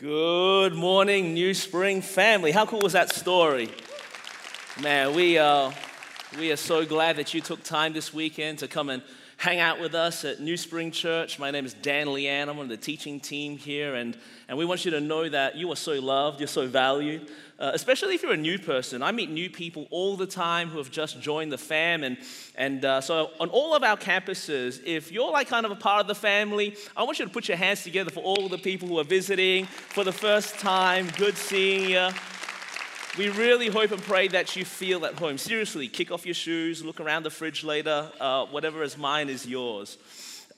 Good morning, NewSpring family. How cool was that story? Man, we, uh, we are so glad that you took time this weekend to come and hang out with us at NewSpring Church. My name is Dan Lian. I'm on the teaching team here, and, and we want you to know that you are so loved, you're so valued uh, especially if you're a new person. I meet new people all the time who have just joined the fam. And, and uh, so, on all of our campuses, if you're like kind of a part of the family, I want you to put your hands together for all the people who are visiting for the first time. Good seeing you. We really hope and pray that you feel at home. Seriously, kick off your shoes, look around the fridge later. Uh, whatever is mine is yours.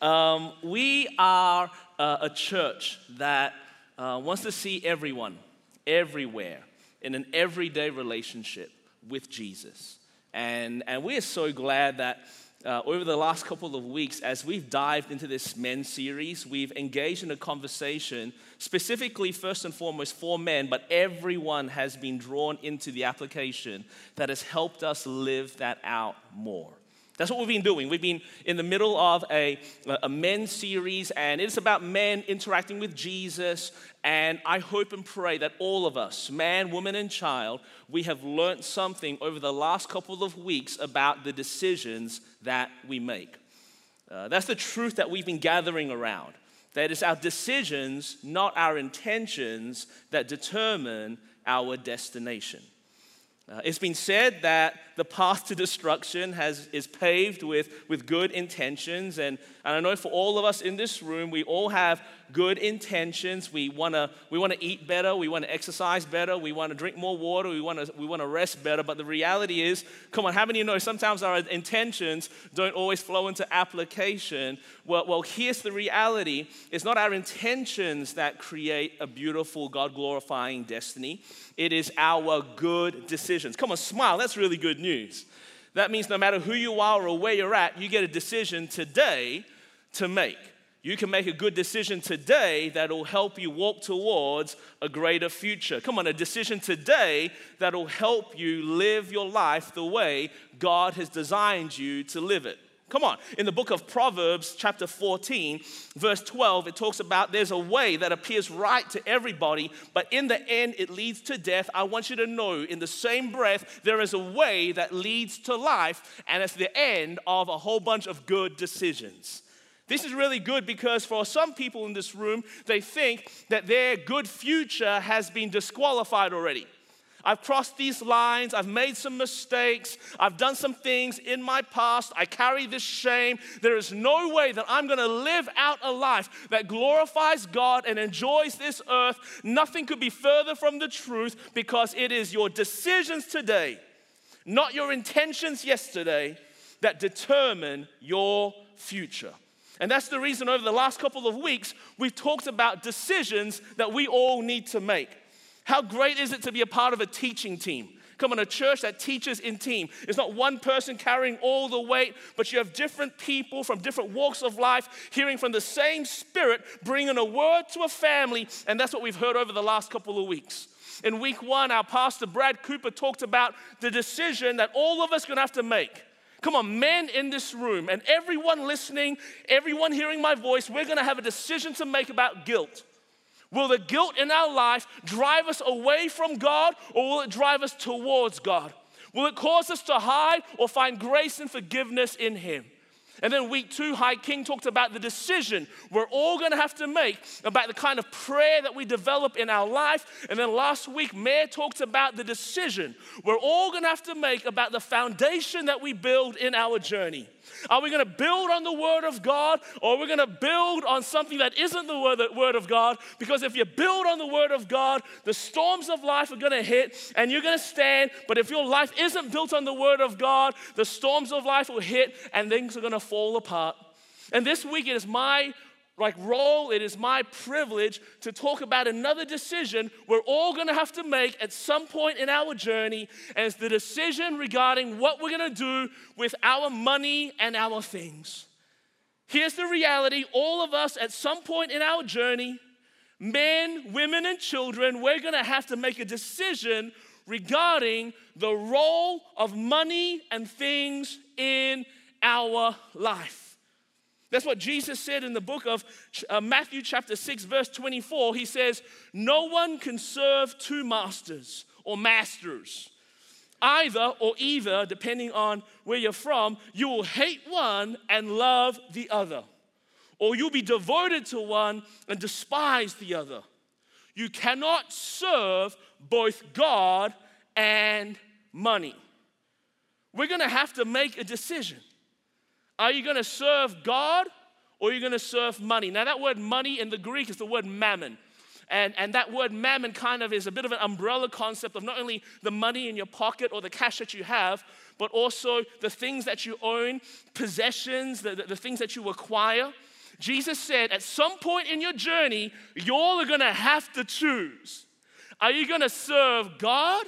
Um, we are uh, a church that uh, wants to see everyone, everywhere in an everyday relationship with Jesus. And, and we are so glad that uh, over the last couple of weeks, as we've dived into this men series, we've engaged in a conversation specifically, first and foremost, for men, but everyone has been drawn into the application that has helped us live that out more. That's what we've been doing. We've been in the middle of a, a men series, and it's about men interacting with Jesus. And I hope and pray that all of us, man, woman, and child, we have learned something over the last couple of weeks about the decisions that we make. Uh, that's the truth that we've been gathering around. That it's our decisions, not our intentions, that determine our destination. Uh, it's been said that the path to destruction has, is paved with, with good intentions. And, and I know for all of us in this room, we all have good intentions. We want to we wanna eat better. We want to exercise better. We want to drink more water. We want to we wanna rest better. But the reality is, come on, how many of you know sometimes our intentions don't always flow into application? Well, well here's the reality it's not our intentions that create a beautiful, God glorifying destiny, it is our good decisions. Come on, smile. That's really good news. That means no matter who you are or where you're at, you get a decision today to make. You can make a good decision today that'll help you walk towards a greater future. Come on, a decision today that'll help you live your life the way God has designed you to live it. Come on. In the book of Proverbs, chapter 14, verse 12, it talks about there's a way that appears right to everybody, but in the end it leads to death. I want you to know, in the same breath, there is a way that leads to life, and it's the end of a whole bunch of good decisions. This is really good because for some people in this room, they think that their good future has been disqualified already. I've crossed these lines. I've made some mistakes. I've done some things in my past. I carry this shame. There is no way that I'm going to live out a life that glorifies God and enjoys this earth. Nothing could be further from the truth because it is your decisions today, not your intentions yesterday, that determine your future. And that's the reason over the last couple of weeks, we've talked about decisions that we all need to make. How great is it to be a part of a teaching team? Come on, a church that teaches in team. It's not one person carrying all the weight, but you have different people from different walks of life hearing from the same spirit, bringing a word to a family. And that's what we've heard over the last couple of weeks. In week one, our pastor Brad Cooper talked about the decision that all of us are gonna have to make. Come on, men in this room and everyone listening, everyone hearing my voice, we're gonna have a decision to make about guilt. Will the guilt in our life drive us away from God or will it drive us towards God? Will it cause us to hide or find grace and forgiveness in Him? And then week two, High King talked about the decision we're all going to have to make about the kind of prayer that we develop in our life. And then last week, Mayor talked about the decision we're all going to have to make about the foundation that we build in our journey. Are we going to build on the Word of God or are we going to build on something that isn't the word, the word of God? Because if you build on the Word of God, the storms of life are going to hit and you're going to stand. But if your life isn't built on the Word of God, the storms of life will hit and things are going to fall apart. And this week it is my like role, it is my privilege to talk about another decision we're all to have to make at some point in our journey, as the decision regarding what we're to do with our money and our things. Here's the reality all of us at some point in our journey, men, women, and children, we're to have to make a decision regarding the role of money and things in our life. That's what Jesus said in the book of uh, Matthew, chapter 6, verse 24. He says, No one can serve two masters or masters. Either or either, depending on where you're from, you will hate one and love the other, or you'll be devoted to one and despise the other. You cannot serve both God and money. We're gonna have to make a decision. Are you gonna serve God or are you gonna serve money? Now, that word money in the Greek is the word mammon. And, and that word mammon kind of is a bit of an umbrella concept of not only the money in your pocket or the cash that you have, but also the things that you own, possessions, the, the, the things that you acquire. Jesus said, at some point in your journey, y'all are gonna have to choose. Are you gonna serve God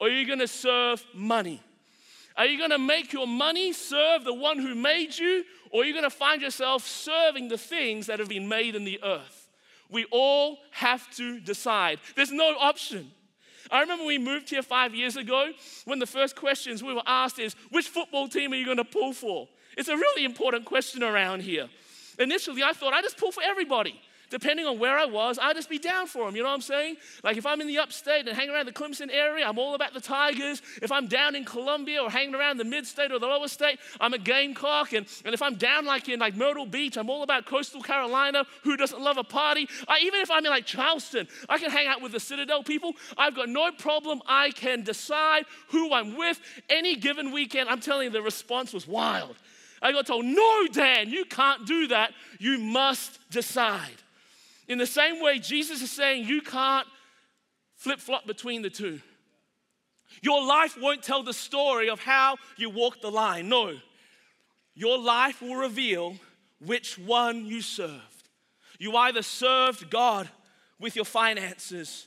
or are you gonna serve money? Are you gonna make your money serve the one who made you, or are you gonna find yourself serving the things that have been made in the earth? We all have to decide. There's no option. I remember we moved here five years ago when the first questions we were asked is, which football team are you going to pull for? It's a really important question around here. Initially, I thought I just pull for everybody depending on where I was, I'd just be down for them. You know what I'm saying? Like if I'm in the upstate and hanging around the Clemson area, I'm all about the Tigers. If I'm down in Columbia or hanging around the mid-state or the lower state, I'm a Gamecock. And, and if I'm down like in like Myrtle Beach, I'm all about coastal Carolina. Who doesn't love a party? I, even if I'm in like Charleston, I can hang out with the Citadel people. I've got no problem. I can decide who I'm with any given weekend. I'm telling you, the response was wild. I got told, no, Dan, you can't do that. You must decide. In the same way, Jesus is saying you can't flip flop between the two. Your life won't tell the story of how you walked the line. No. Your life will reveal which one you served. You either served God with your finances,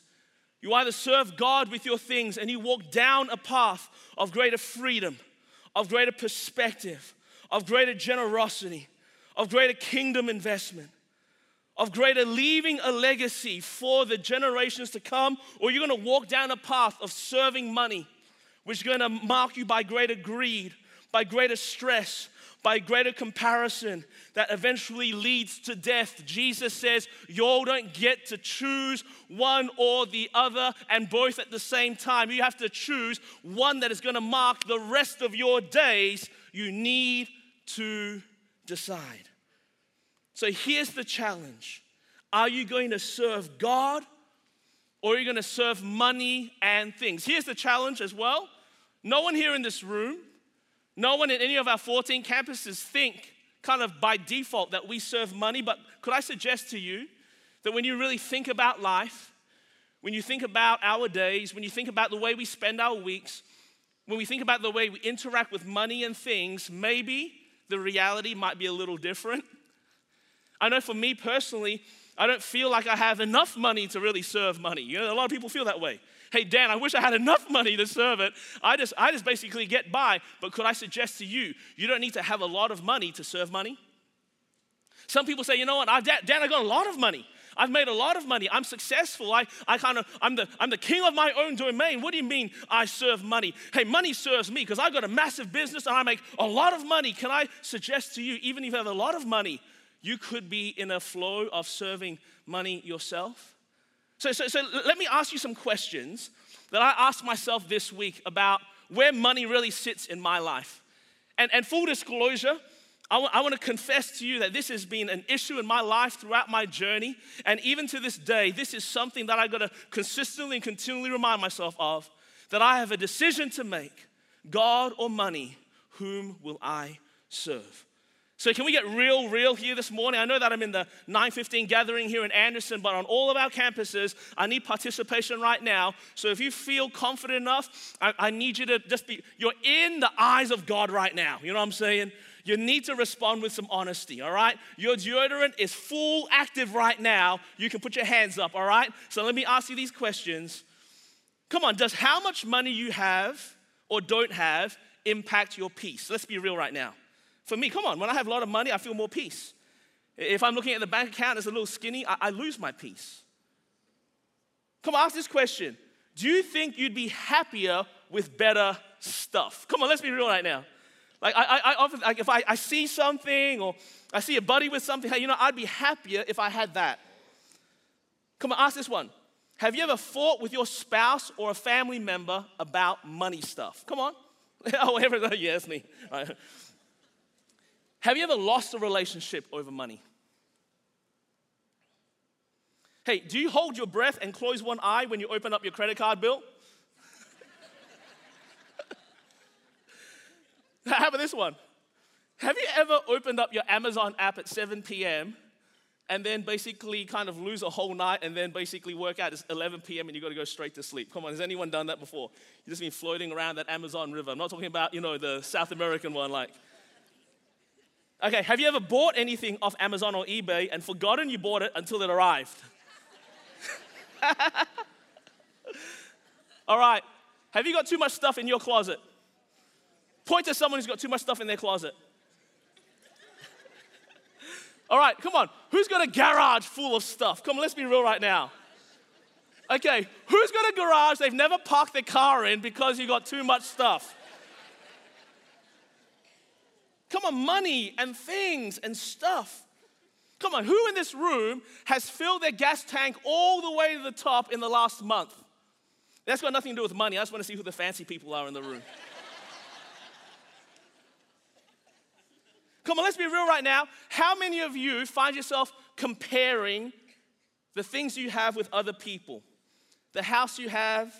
you either served God with your things, and you walked down a path of greater freedom, of greater perspective, of greater generosity, of greater kingdom investment of greater leaving a legacy for the generations to come, or you're gonna walk down a path of serving money, which is gonna mark you by greater greed, by greater stress, by greater comparison that eventually leads to death. Jesus says, Y'all don't get to choose one or the other and both at the same time. You have to choose one that is gonna mark the rest of your days. You need to decide. So here's the challenge Are you going to serve God or are you going to serve money and things? Here's the challenge as well. No one here in this room, no one in any of our 14 campuses think kind of by default that we serve money, but could I suggest to you that when you really think about life, when you think about our days, when you think about the way we spend our weeks, when we think about the way we interact with money and things, maybe the reality might be a little different. I know for me personally, I don't feel like I have enough money to really serve money. You know, a lot of people feel that way. Hey, Dan, I wish I had enough money to serve it. I just, I just basically get by. But could I suggest to you, you don't need to have a lot of money to serve money? Some people say, you know what, I've, Dan, I got a lot of money. I've made a lot of money. I'm successful. I, I kind of, I'm the, I'm the king of my own domain. What do you mean I serve money? Hey, money serves me because I've got a massive business and I make a lot of money. Can I suggest to you, even if you have a lot of money, you could be in a flow of serving money yourself. So, so, so let me ask you some questions that I asked myself this week about where money really sits in my life. And, and full disclosure, I, w- I want to confess to you that this has been an issue in my life throughout my journey. And even to this day, this is something that I've got to consistently and continually remind myself of that I have a decision to make God or money, whom will I serve? So can we get real, real here this morning? I know that I'm in the 915 gathering here in Anderson, but on all of our campuses, I need participation right now. So if you feel confident enough, I, I need you to just be, you're in the eyes of God right now. You know what I'm saying? You need to respond with some honesty, all right? Your deodorant is full active right now. You can put your hands up, all right? So let me ask you these questions. Come on, does how much money you have or don't have impact your peace? Let's be real right now. For me, come on, when I have a lot of money, I feel more peace. If I'm looking at the bank account, it's a little skinny, I, I lose my peace. Come on, ask this question Do you think you'd be happier with better stuff? Come on, let's be real right now. Like, I, I, often, like if I, I see something or I see a buddy with something, hey, you know, I'd be happier if I had that. Come on, ask this one. Have you ever fought with your spouse or a family member about money stuff? Come on. oh, everyone, yes, me. Right. Have you ever lost a relationship over money? Hey, do you hold your breath and close one eye when you open up your credit card bill? How about this one? Have you ever opened up your Amazon app at 7 p.m. and then basically kind of lose a whole night and then basically work out it's 11 p.m. and you got to go straight to sleep? Come on, has anyone done that before? You've just been floating around that Amazon river. I'm not talking about, you know, the South American one, like. Okay, have you ever bought anything off Amazon or eBay and forgotten you bought it until it arrived? All right, have you got too much stuff in your closet? Point to someone who's got too much stuff in their closet. All right, come on. Who's got a garage full of stuff? Come on, let's be real right now. Okay, who's got a garage they've never parked their car in because you got too much stuff? Come on, money and things and stuff. Come on, who in this room has filled their gas tank all the way to the top in the last month? That's got nothing to do with money. I just want to see who the fancy people are in the room. Come on, let's be real right now. How many of you find yourself comparing the things you have with other people? The house you have,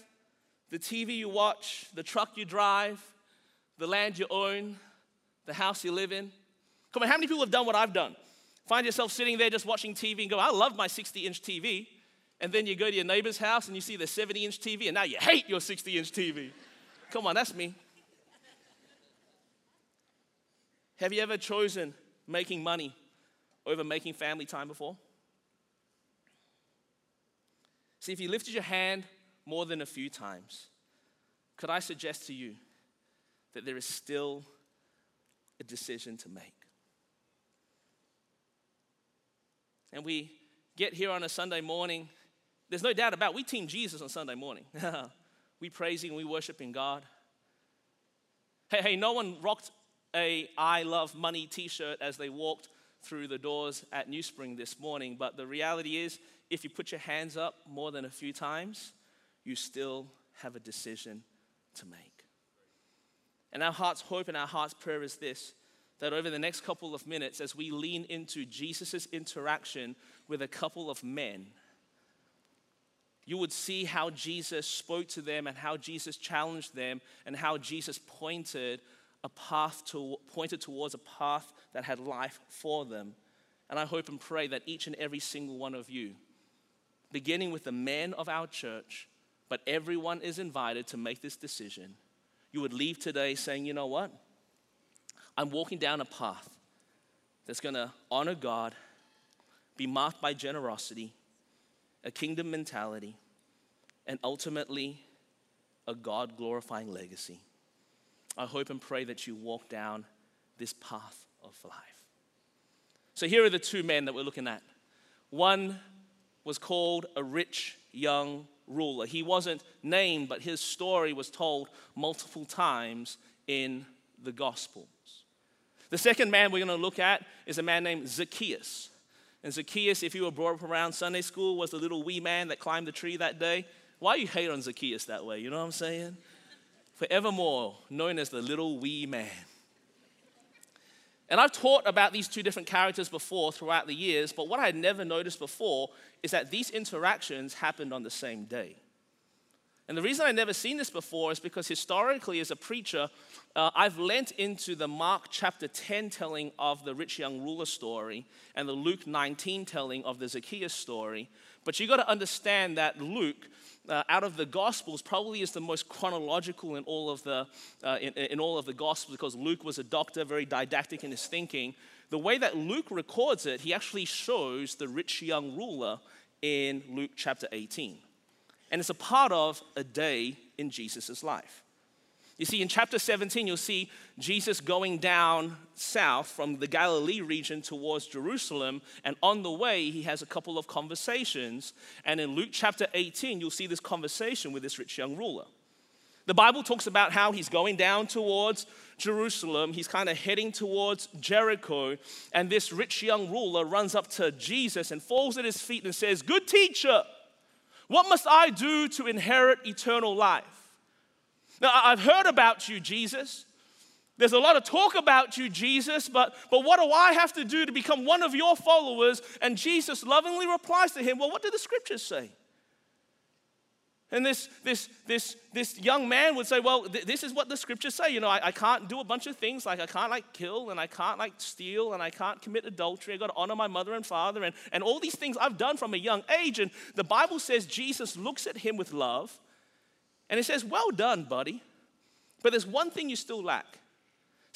the TV you watch, the truck you drive, the land you own, the house you live in. Come on, how many people have done what I've done? Find yourself sitting there just watching TV and go, I love my 60 inch TV. And then you go to your neighbor's house and you see the 70 inch TV and now you hate your 60 inch TV. Come on, that's me. Have you ever chosen making money over making family time before? See, if you lifted your hand more than a few times, could I suggest to you that there is still a decision to make? And we get here on a Sunday morning. There's no doubt about it, we team Jesus on Sunday morning. we praising, we worshiping God. Hey, hey, no one rocked a I love money t shirt as they walked through the doors at NewSpring this morning. But the reality is, if you put your hands up more than a few times, you still have a decision to make. And our heart's hope and our heart's prayer is this that over the next couple of minutes, as we lean into Jesus' interaction with a couple of men, you would see how Jesus spoke to them and how Jesus challenged them and how Jesus pointed a path to, pointed towards a path that had life for them. And I hope and pray that each and every single one of you, beginning with the men of our church, but everyone is invited to make this decision, you would leave today saying, you know what? I'm walking down a path that's going to honor God, be marked by generosity, a kingdom mentality, and ultimately a God glorifying legacy. I hope and pray that you walk down this path of life. So, here are the two men that we're looking at. One was called a rich young ruler. He wasn't named, but his story was told multiple times in the Gospels. The second man we're going to look at is a man named Zacchaeus. And Zacchaeus, if you were brought up around Sunday school, was the little wee man that climbed the tree that day. Why you hate on Zacchaeus that way? You know what I'm saying? forevermore known as the little wee man. And I've taught about these two different characters before throughout the years, but what I had never noticed before is that these interactions happened on the same day. And the reason I've never seen this before is because historically, as a preacher, uh, I've lent into the Mark chapter 10 telling of the rich young ruler story and the Luke 19 telling of the Zacchaeus story. But you got to understand that Luke uh, out of the Gospels probably is the most chronological in all of the uh, in, in all of the Gospels because Luke was a doctor, very didactic in his thinking. The way that Luke records it, he actually shows the rich young ruler in Luke chapter 18, and it's a part of a day in Jesus' life. You see, in chapter 17, you'll see Jesus going down south from the Galilee region towards Jerusalem. And on the way, he has a couple of conversations. And in Luke chapter 18, you'll see this conversation with this rich young ruler. The Bible talks about how he's going down towards Jerusalem. He's kind of heading towards Jericho. And this rich young ruler runs up to Jesus and falls at his feet and says, Good teacher, what must I do to inherit eternal life? Now, I've heard about you, Jesus. There's a lot of talk about you, Jesus, but, but what do I have to do to become one of your followers? And Jesus lovingly replies to him, Well, what do the scriptures say? And this, this, this, this young man would say, Well, th- this is what the scriptures say. You know, I, I can't do a bunch of things like I can't like kill and I can't like steal and I can't commit adultery. I got to honor my mother and father and, and all these things I've done from a young age. And the Bible says Jesus looks at him with love and it says, Well done, buddy. But there's one thing you still lack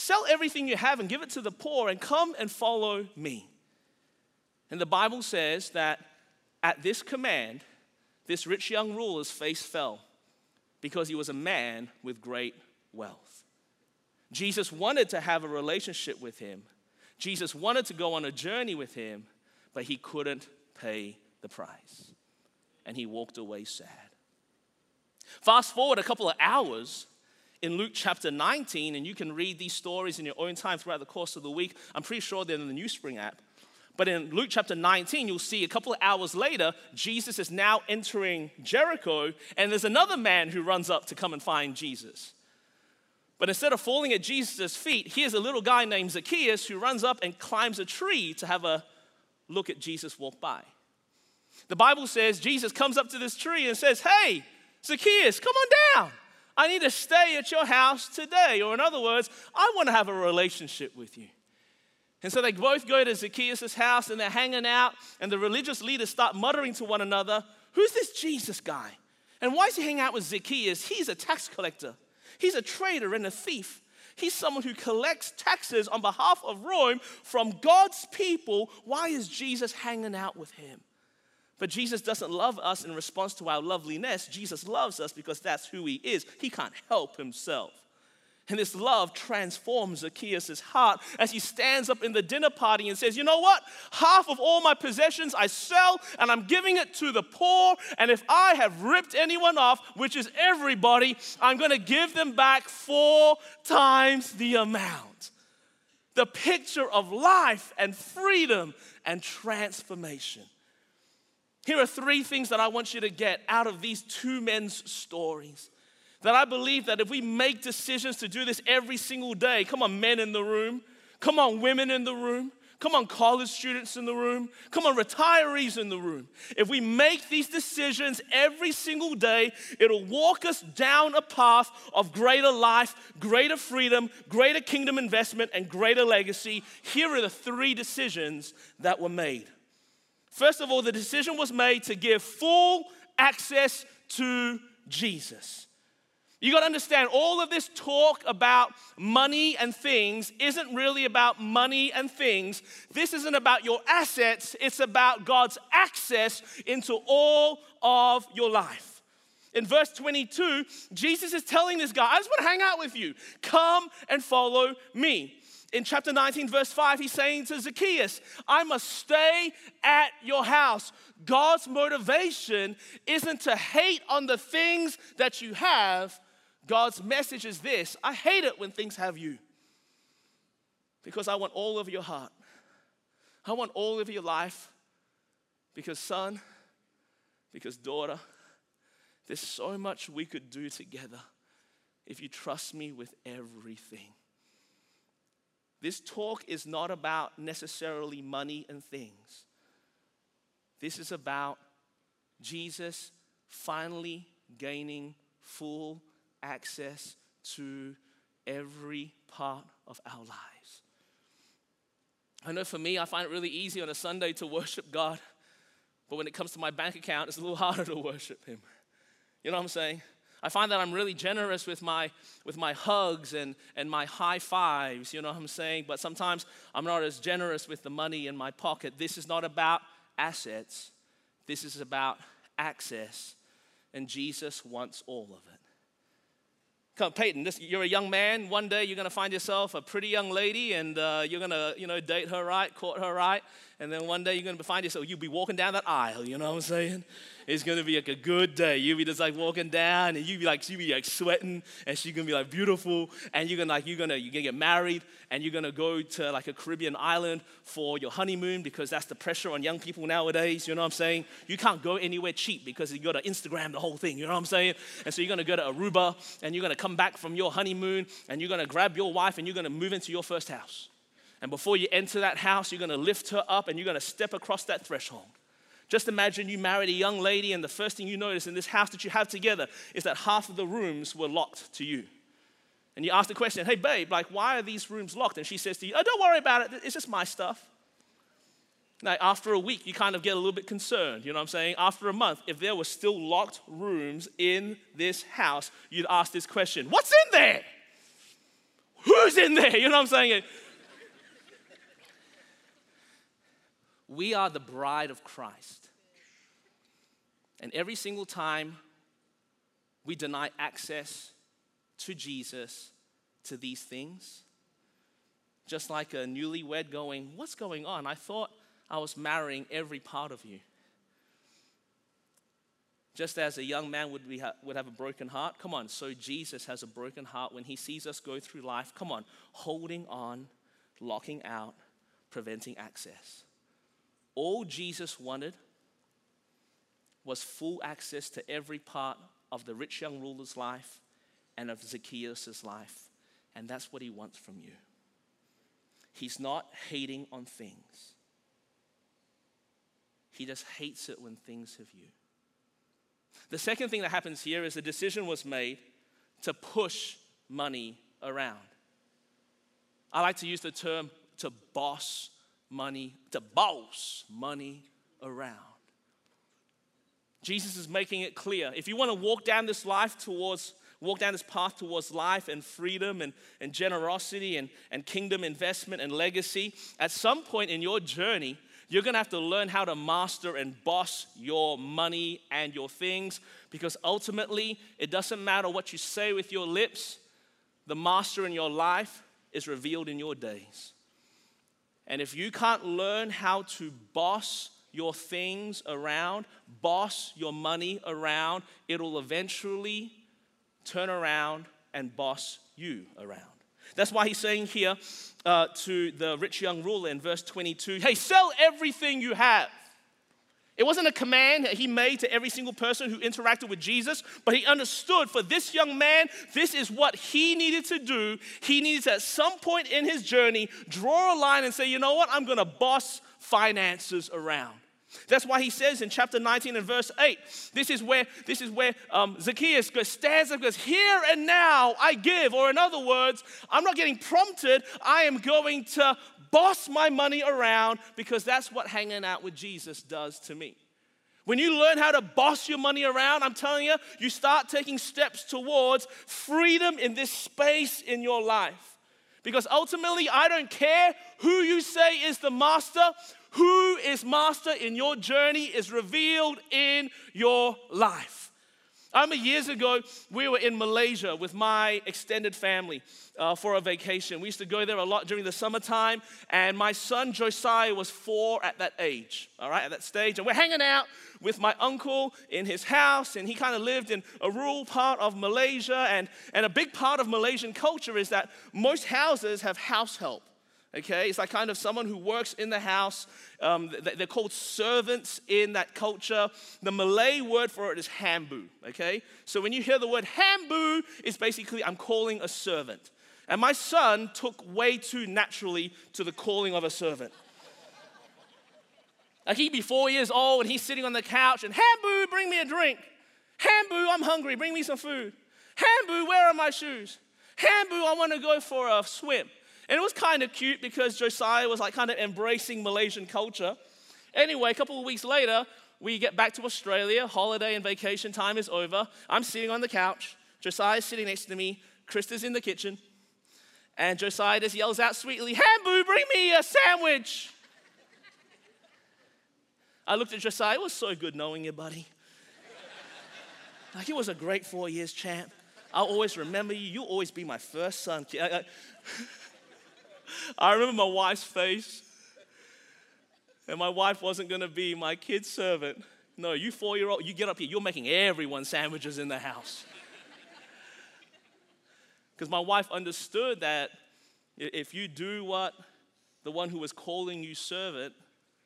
sell everything you have and give it to the poor and come and follow me. And the Bible says that at this command, this rich young ruler's face fell because he was a man with great wealth. Jesus wanted to have a relationship with him. Jesus wanted to go on a journey with him, but he couldn't pay the price. And he walked away sad. Fast forward a couple of hours in Luke chapter 19, and you can read these stories in your own time throughout the course of the week. I'm pretty sure they're in the NewSpring app. But in Luke chapter 19, you'll see a couple of hours later, Jesus is now entering Jericho, and there's another man who runs up to come and find Jesus. But instead of falling at Jesus' feet, here's a little guy named Zacchaeus who runs up and climbs a tree to have a look at Jesus walk by. The Bible says Jesus comes up to this tree and says, Hey, Zacchaeus, come on down. I need to stay at your house today. Or, in other words, I want to have a relationship with you. And so they both go to Zacchaeus' house and they're hanging out, and the religious leaders start muttering to one another, Who's this Jesus guy? And why is he hanging out with Zacchaeus? He's a tax collector, he's a traitor and a thief. He's someone who collects taxes on behalf of Rome from God's people. Why is Jesus hanging out with him? But Jesus doesn't love us in response to our loveliness. Jesus loves us because that's who he is. He can't help himself. And this love transforms Zacchaeus' heart as he stands up in the dinner party and says, You know what? Half of all my possessions I sell and I'm giving it to the poor. And if I have ripped anyone off, which is everybody, I'm going to give them back four times the amount. The picture of life and freedom and transformation. Here are three things that I want you to get out of these two men's stories that I believe that if we make decisions to do this every single day, come on, men in the room, come on, women in the room, come on, college students in the room, come on, retirees in the room. If we make these decisions every single day, it'll walk us down a path of greater life, greater freedom, greater kingdom investment, and greater legacy. Here are the three decisions that were made. First of all, the decision was made to give full access to Jesus. You got to understand, all of this talk about money and things isn't really about money and things. This isn't about your assets, it's about God's access into all of your life. In verse 22, Jesus is telling this guy, I just want to hang out with you. Come and follow me. In chapter 19, verse 5, he's saying to Zacchaeus, I must stay at your house. God's motivation isn't to hate on the things that you have God's message is this I hate it when things have you because I want all of your heart. I want all of your life because, son, because, daughter, there's so much we could do together if you trust me with everything. This talk is not about necessarily money and things. This is about Jesus finally gaining full access to every part of our lives. I know for me, I find it really easy on a Sunday to worship God, but when it comes to my bank account, it's a little harder to worship Him. You know what I'm saying? I find that I'm really generous with my with my hugs and, and my high fives, you know what I'm saying? But sometimes I'm not as generous with the money in my pocket. This is not about assets. This is about access. And Jesus wants all of it. Come, Peyton, this, you're a young man. One day you're going to find yourself a pretty young lady and uh, you're going to, you know, date her right, court her right. And then one day you're gonna find yourself, you'll be walking down that aisle, you know what I'm saying? It's gonna be like a good day. You'll be just like walking down, and you'll be like, she'll be like sweating, and she's gonna be like beautiful, and you're gonna like you're gonna you're gonna get married, and you're gonna go to like a Caribbean island for your honeymoon because that's the pressure on young people nowadays. You know what I'm saying? You can't go anywhere cheap because you got to Instagram the whole thing. You know what I'm saying? And so you're gonna go to Aruba, and you're gonna come back from your honeymoon, and you're gonna grab your wife, and you're gonna move into your first house. And before you enter that house, you're gonna lift her up, and you're gonna step across that threshold. Just imagine you married a young lady, and the first thing you notice in this house that you have together is that half of the rooms were locked to you. And you ask the question, hey, babe, like, why are these rooms locked? And she says to you, oh, don't worry about it, it's just my stuff. Now, after a week, you kind of get a little bit concerned, you know what I'm saying? After a month, if there were still locked rooms in this house, you'd ask this question What's in there? Who's in there? You know what I'm saying? We are the bride of Christ. And every single time we deny access to Jesus, to these things, just like a newlywed going, What's going on? I thought I was marrying every part of you. Just as a young man would, ha- would have a broken heart, come on, so Jesus has a broken heart when he sees us go through life, come on, holding on, locking out, preventing access. All Jesus wanted was full access to every part of the rich young ruler's life and of Zacchaeus' life. And that's what he wants from you. He's not hating on things, he just hates it when things have you. The second thing that happens here is the decision was made to push money around. I like to use the term to boss money, to boss money around. Jesus is making it clear. If you want to walk down this life towards, walk down this path towards life and freedom and, and generosity and, and kingdom investment and legacy, at some point in your journey, you're gonna have to learn how to master and boss your money and your things because ultimately, it doesn't matter what you say with your lips, the master in your life is revealed in your days. And if you can't learn how to boss your things around, boss your money around, it'll eventually turn around and boss you around. That's why he's saying here uh, to the rich young ruler in verse 22 hey, sell everything you have it wasn't a command that he made to every single person who interacted with Jesus, but he understood for this young man, this is what he needed to do. He needs at some point in his journey draw a line and say, you know what, I'm gonna boss finances around. That's why he says in chapter 19 and verse 8, this is where, this is where um, Zacchaeus stands up and goes, Here and now I give. Or in other words, I'm not getting prompted, I am going to boss my money around because that's what hanging out with Jesus does to me. When you learn how to boss your money around, I'm telling you, you start taking steps towards freedom in this space in your life. Because ultimately, I don't care who you say is the master, who is master in your journey is revealed in your life. I remember years ago, we were in Malaysia with my extended family uh, for a vacation. We used to go there a lot during the summertime, and my son Josiah was four at that age, all right, at that stage. And we're hanging out with my uncle in his house, and he kind of lived in a rural part of Malaysia. And, and a big part of Malaysian culture is that most houses have house help. Okay, it's like kind of someone who works in the house. Um, they're called servants in that culture. The Malay word for it is hambu. Okay, so when you hear the word hambu, it's basically I'm calling a servant. And my son took way too naturally to the calling of a servant. like he'd be four years old and he's sitting on the couch and hambu, bring me a drink. Hambu, I'm hungry, bring me some food. Hambu, where are my shoes? Hambu, I want to go for a swim. And it was kind of cute because Josiah was like kind of embracing Malaysian culture. Anyway, a couple of weeks later, we get back to Australia. Holiday and vacation time is over. I'm sitting on the couch. Josiah's sitting next to me. Krista's in the kitchen. And Josiah just yells out sweetly, Hambu, bring me a sandwich. I looked at Josiah. It was so good knowing you, buddy. Like, it was a great four years, champ. I'll always remember you. You'll always be my first son. I remember my wife's face. and my wife wasn't going to be my kid's servant. No, you four year old, you get up here, you're making everyone sandwiches in the house. Because my wife understood that if you do what the one who was calling you servant,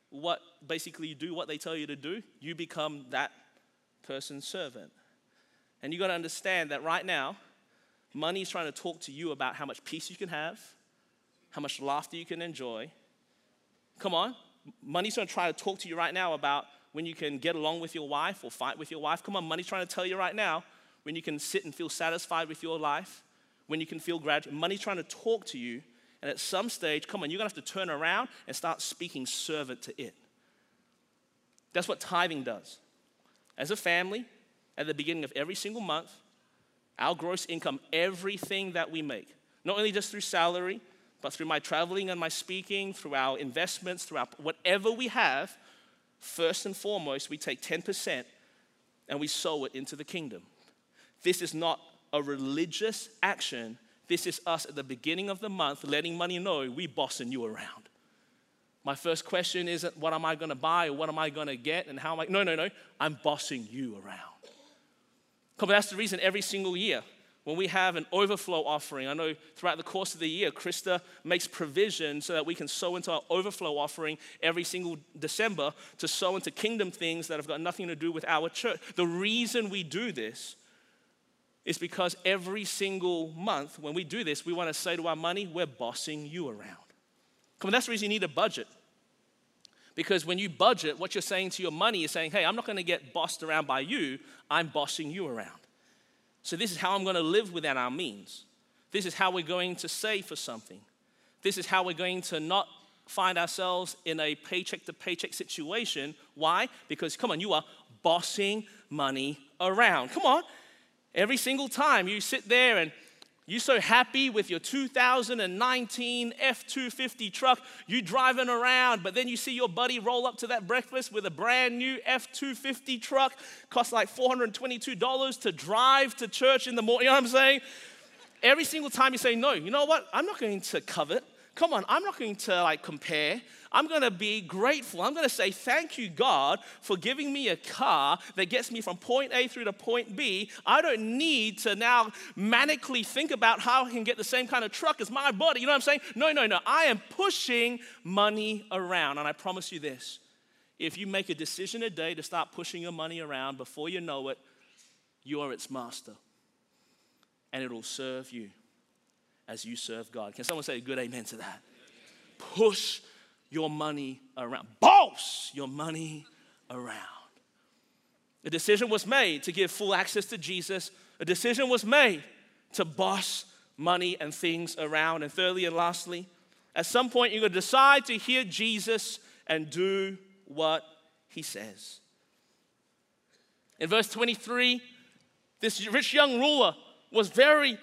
what basically you do what they tell you to do, you become that person's servant. And you got to understand that right now, money is trying to talk to you about how much peace you can have, how much laughter you can enjoy. Come on, money's to try to talk to you right now about when you can get along with your wife or fight with your wife. Come on, money's trying to tell you right now when you can sit and feel satisfied with your life, when you can feel gratitude. Money's trying to talk to you and at some stage, come on, you're to have to turn around and start speaking servant to it. That's what tithing does. As a family, at the beginning of every single month, our gross income, everything that we make, not only just through salary, but through my traveling and my speaking, through our investments, through our, whatever we have, first and foremost, we take 10% and we sow it into the kingdom. This is not a religious action, this is us at the beginning of the month letting money know we bossing you around. My first question isn't what am I going to buy or what am I going to get and how am I. No, no, no. I'm bossing you around. Come that's the reason every single year when we have an overflow offering, I know throughout the course of the year, Krista makes provision so that we can sow into our overflow offering every single December to sow into kingdom things that have got nothing to do with our church. The reason we do this is because every single month when we do this, we want to say to our money, we're bossing you around. Come on, that's the reason you need a budget. Because when you budget, what you're saying to your money is saying, hey, I'm not going to get bossed around by you, I'm bossing you around. So this is how I'm going to live within our means. This is how we're going to save for something. This is how we're going to not find ourselves in a paycheck to paycheck situation. Why? Because, come on, you are bossing money around. Come on. Every single time you sit there and you're so happy with your 2019 F 250 truck, you driving around, but then you see your buddy roll up to that breakfast with a brand new F 250 truck, costs like $422 to drive to church in the morning. You know what I'm saying? Every single time you say, No, you know what? I'm not going to covet. Come on, I'm not going to like compare. I'm going to be grateful. I'm going to say, Thank you, God, for giving me a car that gets me from point A through to point B. I don't need to now manically think about how I can get the same kind of truck as my buddy. You know what I'm saying? No, no, no. I am pushing money around. And I promise you this if you make a decision a day to start pushing your money around, before you know it, you are its master. And it'll serve you as you serve God. Can someone say a good amen to that? Push your money around. Boss your money around. A decision was made to give full access to Jesus. A decision was made to boss money and things around. And thirdly and lastly, at some point you're going to decide to hear Jesus and do what he says. In verse 23, this rich young ruler was very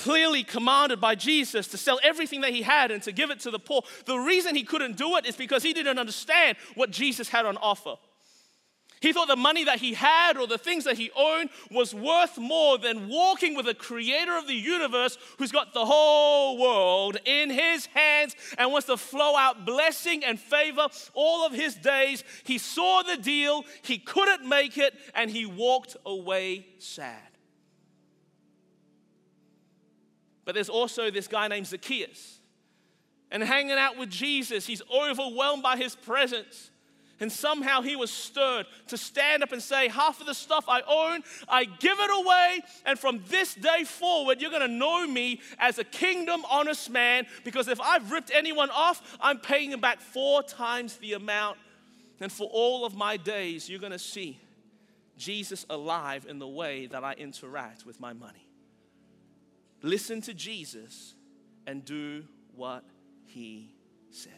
clearly commanded by Jesus to sell everything that he had and to give it to the poor. The reason he couldn't do it is because he didn't understand what Jesus had on offer. He thought the money that he had or the things that he owned was worth more than walking with the creator of the universe who's got the whole world in his hands and wants to flow out blessing and favor all of his days. He saw the deal, he couldn't make it, and he walked away sad. But there's also this guy named Zacchaeus. And hanging out with Jesus, he's overwhelmed by his presence. And somehow he was stirred to stand up and say, Half of the stuff I own, I give it away. And from this day forward, you're going to know me as a kingdom honest man because if I've ripped anyone off, I'm paying him back four times the amount. And for all of my days, you're going to see Jesus alive in the way that I interact with my money. Listen to Jesus and do what he says.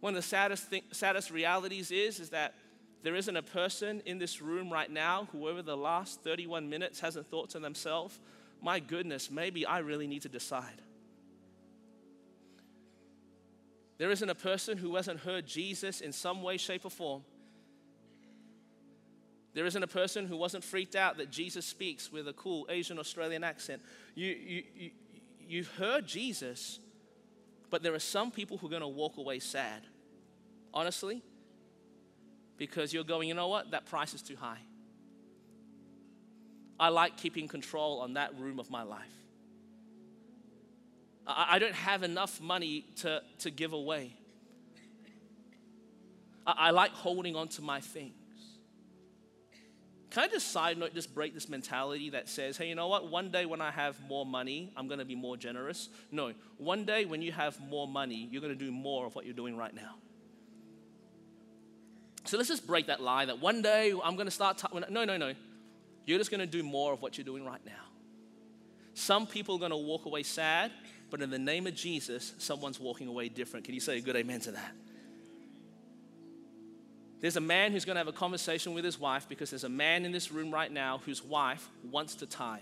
One of the saddest, saddest realities is, is that there isn't a person in this room right now who, over the last 31 minutes, hasn't thought to themselves, my goodness, maybe I really need to decide. There isn't a person who hasn't heard Jesus in some way, shape, or form there isn't a person who wasn't freaked out that Jesus speaks with a cool Asian Australian accent. You, you, you, you've heard Jesus But there are some people who are going to walk away sad. Honestly, because you're going, you know what? That price is too high. I like keeping control on that room of my life. I, don't have enough money to, to give away. I, I like holding on to my things. Can I just side note, just break this mentality that says, hey, you know what? One day when I have more money, I'm going to be more generous. No, one day when you have more money, you're going to do more of what you're doing right now. So let's just break that lie that one day I'm going to start. T- no, no, no. You're just going to do more of what you're doing right now. Some people are going to walk away sad, but in the name of Jesus, someone's walking away different. Can you say a good amen to that? There's a man who's going to have a conversation with his wife because there's a man in this room right now whose wife wants to tithe.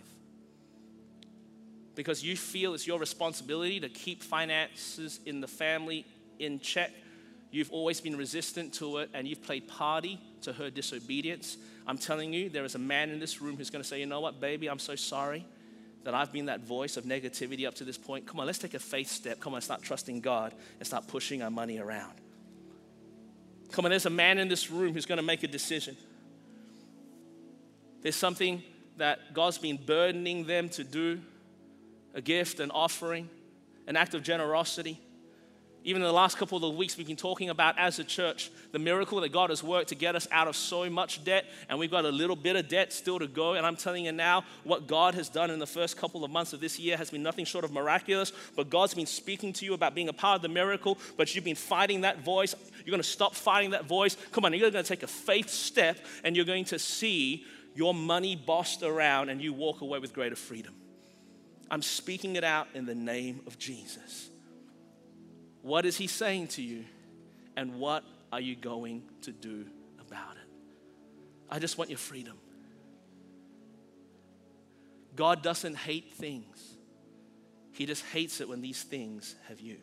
Because you feel it's your responsibility to keep finances in the family in check. You've always been resistant to it and you've played party to her disobedience. I'm telling you, there is a man in this room who's going to say, You know what, baby, I'm so sorry that I've been that voice of negativity up to this point. Come on, let's take a faith step. Come on, start trusting God and start pushing our money around. Come on, there's a man in this room who's going to make a decision. There's something that God's been burdening them to do a gift, an offering, an act of generosity. Even in the last couple of weeks, we've been talking about as a church the miracle that God has worked to get us out of so much debt, and we've got a little bit of debt still to go. And I'm telling you now, what God has done in the first couple of months of this year has been nothing short of miraculous. But God's been speaking to you about being a part of the miracle, but you've been fighting that voice. You're going to stop fighting that voice. Come on, you're going to take a faith step, and you're going to see your money bossed around, and you walk away with greater freedom. I'm speaking it out in the name of Jesus. What is he saying to you? And what are you going to do about it? I just want your freedom. God doesn't hate things, He just hates it when these things have you.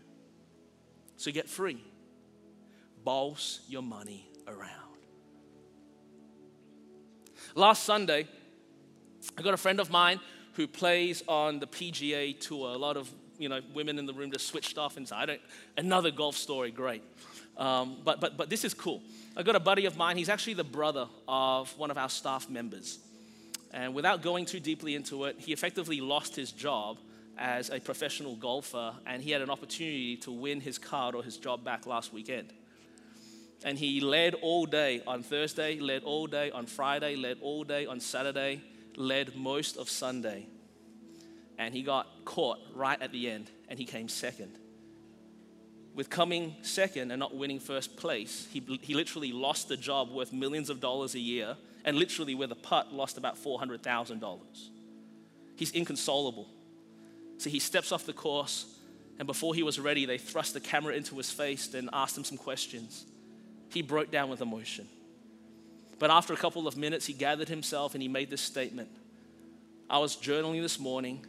So get free. Boss your money around. Last Sunday, I got a friend of mine who plays on the PGA Tour. A lot of you know, women in the room just switched off and said, I don't, another golf story, great. Um, but, but, but this is cool. I got a buddy of mine, he's actually the brother of one of our staff members. And without going too deeply into it, he effectively lost his job as a professional golfer, and he had an opportunity to win his card or his job back last weekend. And he led all day on Thursday, led all day on Friday, led all day on Saturday, led most of Sunday and he got caught right at the end and he came second. With coming second and not winning first place, he, he literally lost a job worth millions of dollars a year and literally with a putt lost about $400,000. He's inconsolable. So he steps off the course and before he was ready, they thrust the camera into his face and asked him some questions. He broke down with emotion. But after a couple of minutes, he gathered himself and he made this statement I was journaling this morning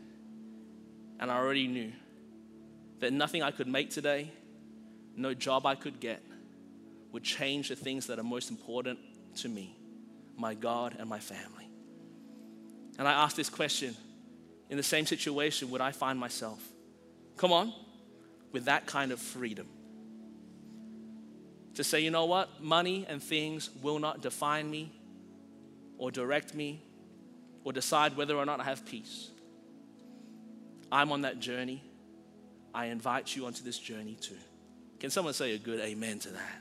and I already knew that nothing I could make today, no job I could get, would change the things that are most important to me my God and my family. And I asked this question in the same situation, would I find myself? Come on, with that kind of freedom. To say, you know what, money and things will not define me or direct me or decide whether or not I have peace. I'm on that journey. I invite you onto this journey too. Can someone say a good amen to that?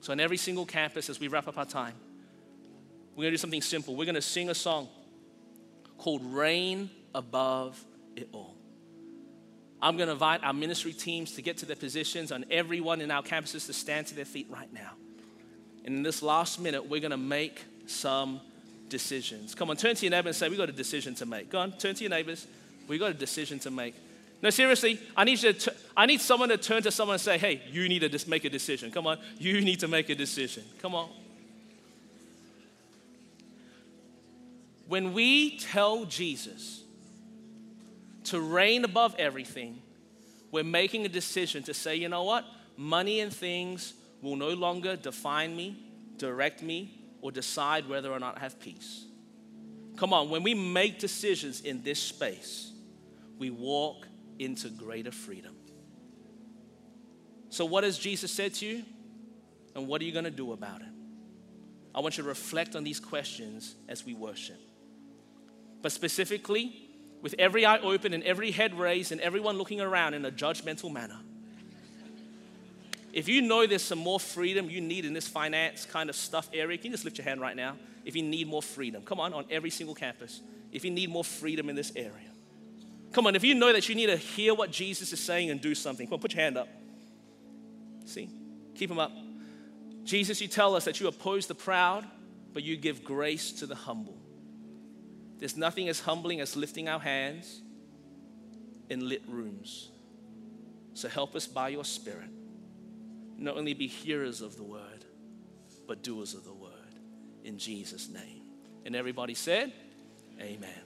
So, on every single campus, as we wrap up our time, we're going to do something simple. We're going to sing a song called Reign Above It All. I'm going to invite our ministry teams to get to their positions and everyone in our campuses to stand to their feet right now. And in this last minute, we're going to make some decisions. Come on, turn to your neighbor and say, We've got a decision to make. Go on, turn to your neighbors. We got a decision to make. No, seriously, I need, you to, I need someone to turn to someone and say, hey, you need to just make a decision. Come on, you need to make a decision. Come on. When we tell Jesus to reign above everything, we're making a decision to say, you know what? Money and things will no longer define me, direct me, or decide whether or not I have peace. Come on, when we make decisions in this space, we walk into greater freedom. So, what has Jesus said to you? And what are you going to do about it? I want you to reflect on these questions as we worship. But specifically, with every eye open and every head raised and everyone looking around in a judgmental manner. If you know there's some more freedom you need in this finance kind of stuff area, can you just lift your hand right now? If you need more freedom, come on, on every single campus. If you need more freedom in this area, come on, if you know that you need to hear what Jesus is saying and do something, come on, put your hand up. See? Keep them up. Jesus, you tell us that you oppose the proud, but you give grace to the humble. There's nothing as humbling as lifting our hands in lit rooms. So help us by your Spirit, not only be hearers of the word, but doers of the word. In Jesus' name. And everybody said, Amen.